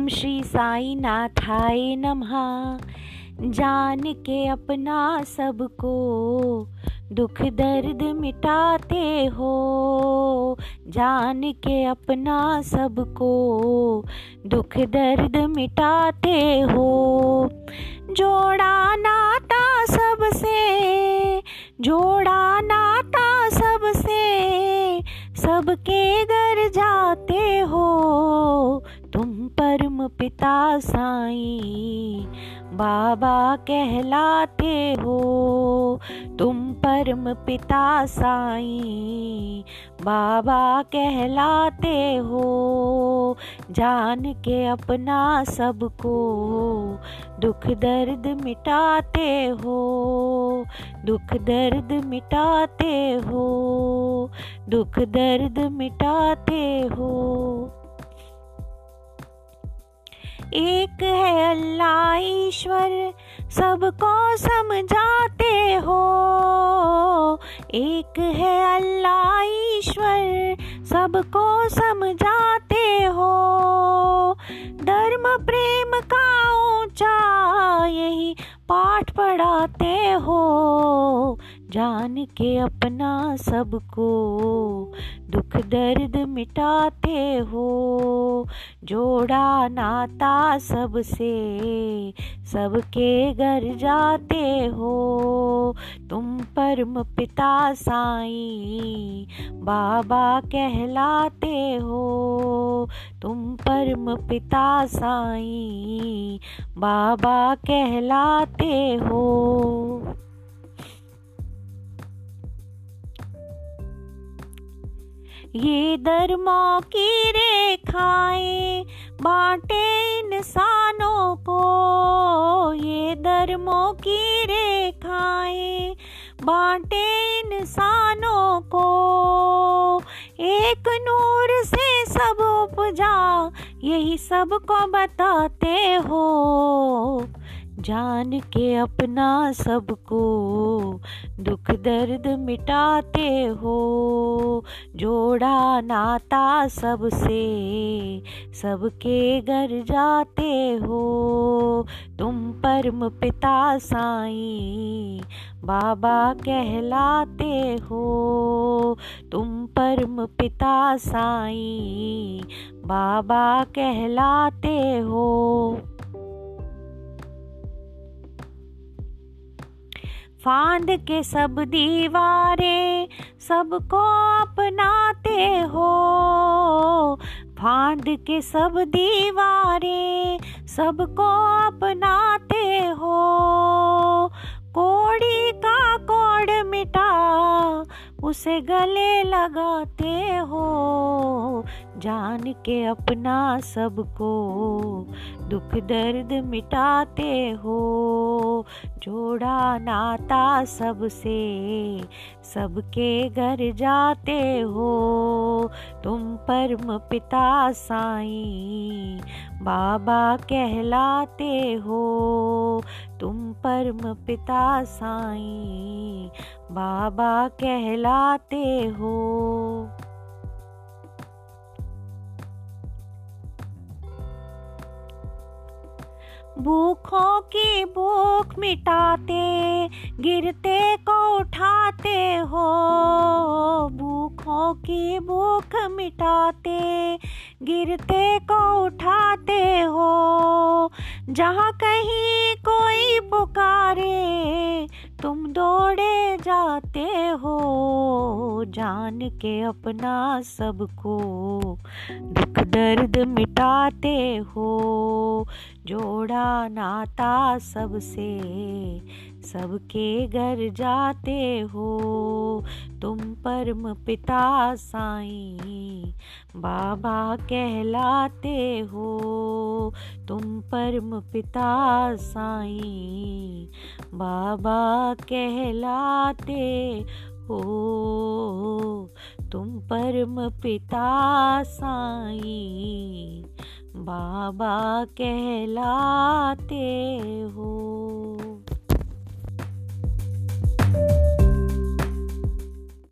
ओम श्री साई नाथाय नमः। जान के अपना सबको दुख दर्द मिटाते हो। जान के अपना सबको दुख दर्द मिटाते हो। जोड़ा नाता सबसे, जोड़ा नाता सबसे, सबके घर जाते हो। पिता साई, बाबा कहलाते हो। तुम परम पिता साई, बाबा कहलाते हो। जान के अपना सबको दुख दर्द मिटाते हो। दुख दर्द मिटाते हो। दुख दर्द मिटाते हो। एक है अल्लाह ईश्वर, सबको समझाते हो। एक है अल्लाह ईश्वर, सबको समझाते हो। धर्म प्रेम का ऊँचा, यही पाठ पढ़ाते हो। जान के अपना सबको, दुख दर्द मिटाते हो। जोड़ा नाता सबसे, सबके घर जाते हो। तुम परम पिता साई, बाबा कहलाते हो। तुम परम पिता साई, बाबा कहलाते हो। ये धर्मों की रेखाएँ बांटे इंसानों को। ये धर्मों की रेखाएँ बांटे इंसानों को। एक नूर से सब उपजा, यही सबको बताते हो। जान के अपना सबको, दुख दर्द मिटाते हो। जोड़ा नाता सबसे, सबके घर जाते हो। तुम परम पिता साई, बाबा कहलाते हो। तुम परम पिता साई, बाबा कहलाते हो। फांद के सब दीवारे सबको अपनाते हो। फांद के सब दीवारे सबको अपनाते हो। कोड़ी का कोड़ मिटा, उसे गले लगाते हो। जान के अपना सबको, दुख दर्द मिटाते हो। जोड़ा नाता सबसे, सबके घर जाते हो। तुम परम पिता साई, बाबा कहलाते हो। तुम परम पिता साई, बाबा कहलाते हो। भूखों की भूख मिटाते, गिरते को उठाते हो। भूखों की भूख मिटाते, गिरते को उठाते हो। जहाँ कहीं कोई पुकारे, तुम दौड़े जाते हो। जान के अपना सबको, दुख दर्द मिटाते हो। जोड़ा नाता सबसे, सबके घर जाते हो। तुम परम पिता साई, बाबा कहलाते हो। तुम परम पिता साई, बाबा कहलाते हो। तुम परम पिता साई बाबा कहलाते हो।